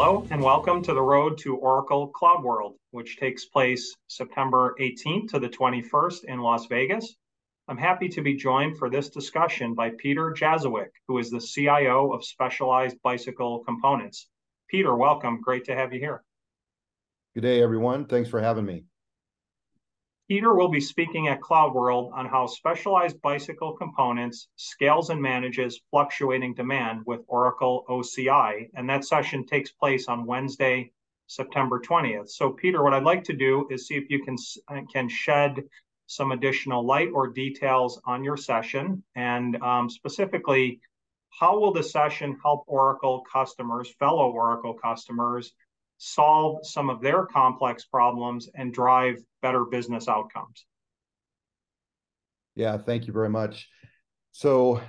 Hello, and welcome to the Road to Oracle Cloud World, which takes place September 18th to the 21st in Las Vegas. I'm happy to be joined for this discussion by Peter Jazowick, who is the CIO of Specialized Bicycle Components. Peter, welcome. Great to have you here. Good day, everyone. Thanks for having me. Peter will be speaking at Cloud World on how Specialized Bicycle Components scales and manages fluctuating demand with Oracle OCI, and that session takes place on Wednesday, September 20th. So, Peter, what I'd like to do is see if you can can shed some additional light or details on your session, and um, specifically, how will the session help Oracle customers, fellow Oracle customers, solve some of their complex problems and drive better business outcomes. Yeah, thank you very much. So,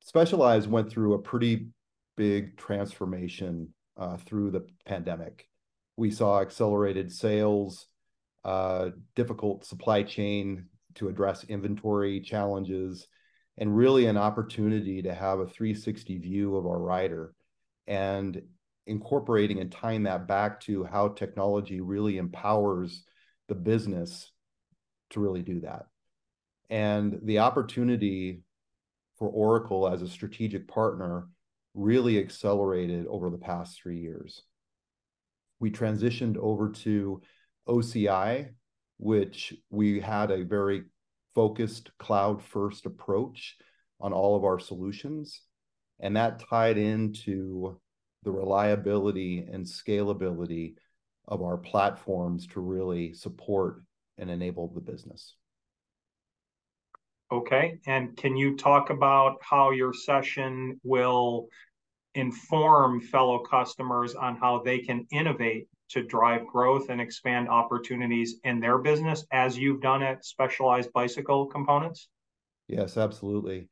Specialized went through a pretty big transformation uh, through the pandemic. We saw accelerated sales, uh, difficult supply chain to address inventory challenges, and really an opportunity to have a 360 view of our rider. And incorporating and tying that back to how technology really empowers the business to really do that. And the opportunity for Oracle as a strategic partner really accelerated over the past three years. We transitioned over to OCI, which we had a very focused cloud first approach on all of our solutions. And that tied into the reliability and scalability of our platforms to really support and enable the business. Okay. And can you talk about how your session will inform fellow customers on how they can innovate to drive growth and expand opportunities in their business as you've done at Specialized Bicycle Components? Yes, absolutely.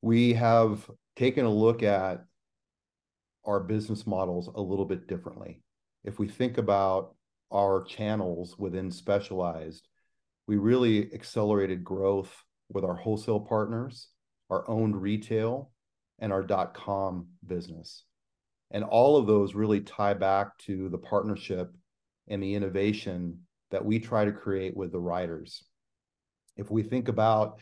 We have taken a look at our business models a little bit differently. If we think about our channels within Specialized, we really accelerated growth with our wholesale partners, our owned retail, and our dot-com business. And all of those really tie back to the partnership and the innovation that we try to create with the riders. If we think about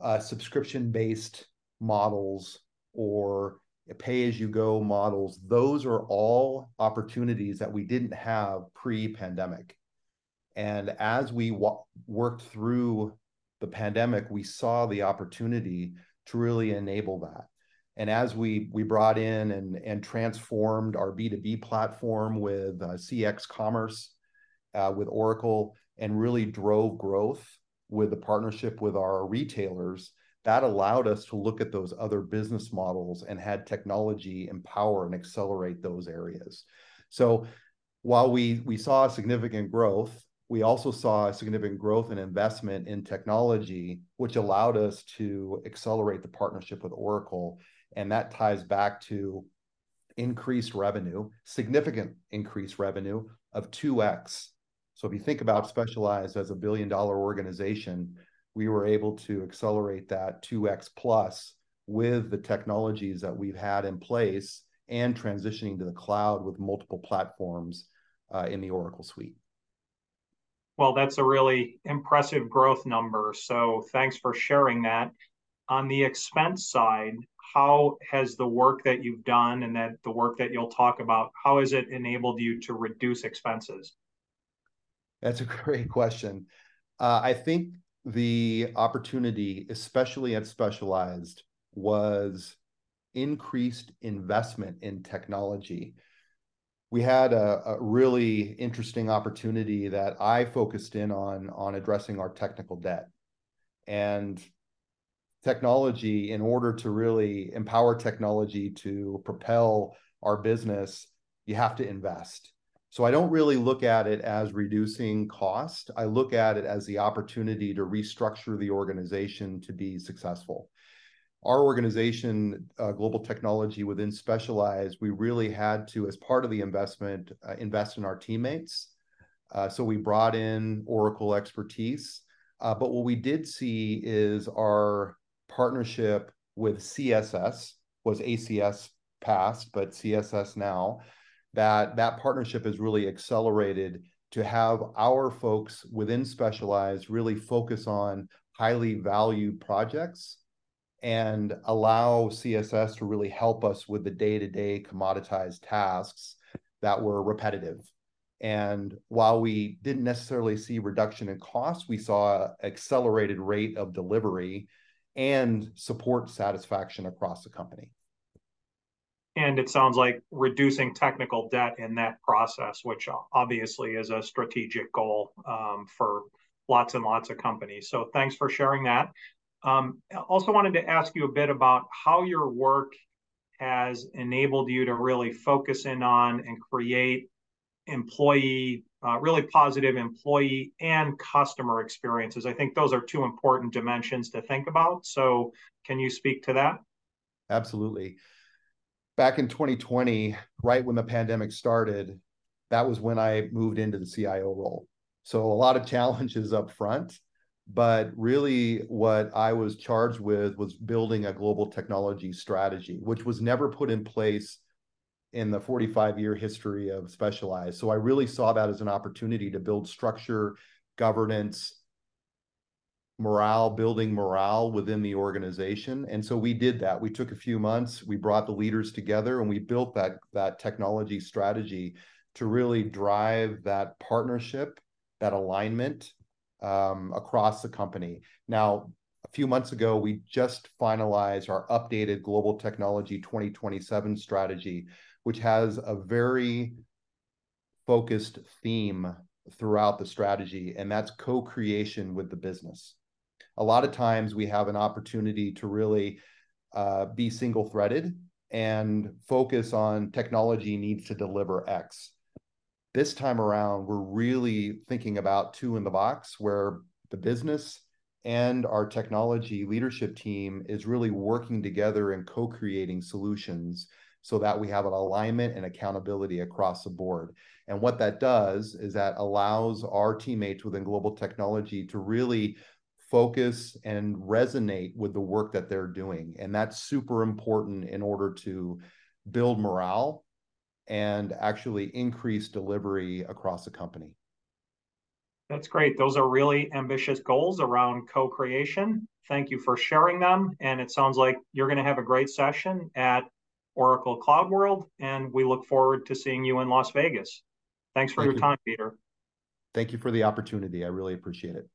uh, subscription-based models or pay-as-you-go models, those are all opportunities that we didn't have pre-pandemic. And as we worked through the pandemic, we saw the opportunity to really enable that. And as we we brought in and and transformed our B2B platform with uh, CX Commerce, uh, with Oracle, and really drove growth with the partnership with our retailers, that allowed us to look at those other business models and had technology empower and accelerate those areas. So while we we saw significant growth, we also saw significant growth and investment in technology, which allowed us to accelerate the partnership with Oracle. And that ties back to increased revenue, significant increased revenue of 2x. So if you think about Specialized as a billion dollar organization, we were able to accelerate that 2x plus with the technologies that we've had in place and transitioning to the cloud with multiple platforms uh, in the Oracle suite. Well, that's a really impressive growth number. So thanks for sharing that. On the expense side, how has the work that you've done and that the work that you'll talk about, how has it enabled you to reduce expenses? That's a great question. Uh, I think the opportunity, especially at Specialized, was increased investment in technology. We had a, a, really interesting opportunity that I focused in on on addressing our technical debt. And technology, in order to really empower technology to propel our business, you have to invest. So I don't really look at it as reducing cost. I look at it as the opportunity to restructure the organization to be successful. Our organization, uh, Global Technology within Specialized, we really had to, as part of the investment, uh, invest in our teammates. Uh, so we brought in Oracle expertise. Uh, but what we did see is our partnership with CSS was ACS past, but CSS now that that partnership has really accelerated to have our folks within specialized really focus on highly valued projects and allow CSS to really help us with the day-to-day commoditized tasks that were repetitive. And while we didn't necessarily see reduction in cost, we saw accelerated rate of delivery and support satisfaction across the company. And it sounds like reducing technical debt in that process, which obviously is a strategic goal um, for lots and lots of companies. So thanks for sharing that. Um, also wanted to ask you a bit about how your work has enabled you to really focus in on and create employee, uh, really positive employee and customer experiences. I think those are two important dimensions to think about. So, can you speak to that? Absolutely. Back in 2020, right when the pandemic started, that was when I moved into the CIO role. So, a lot of challenges up front. But really, what I was charged with was building a global technology strategy, which was never put in place in the 45 year history of specialized. So I really saw that as an opportunity to build structure, governance, morale, building morale within the organization. And so we did that. We took a few months, we brought the leaders together and we built that that technology strategy to really drive that partnership, that alignment um, across the company. Now, a few months ago, we just finalized our updated Global Technology 2027 strategy, which has a very focused theme throughout the strategy, and that's co-creation with the business. A lot of times we have an opportunity to really uh, be single-threaded and focus on technology needs to deliver X. This time around, we're really thinking about two in the box, where the business and our technology leadership team is really working together and co-creating solutions so that we have an alignment and accountability across the board. And what that does is that allows our teammates within global technology to really focus and resonate with the work that they're doing. And that's super important in order to build morale and actually increase delivery across the company. That's great. Those are really ambitious goals around co-creation. Thank you for sharing them. And it sounds like you're going to have a great session at Oracle Cloud World, and we look forward to seeing you in Las Vegas. Thanks for Thank your you. time, Peter. Thank you for the opportunity. I really appreciate it.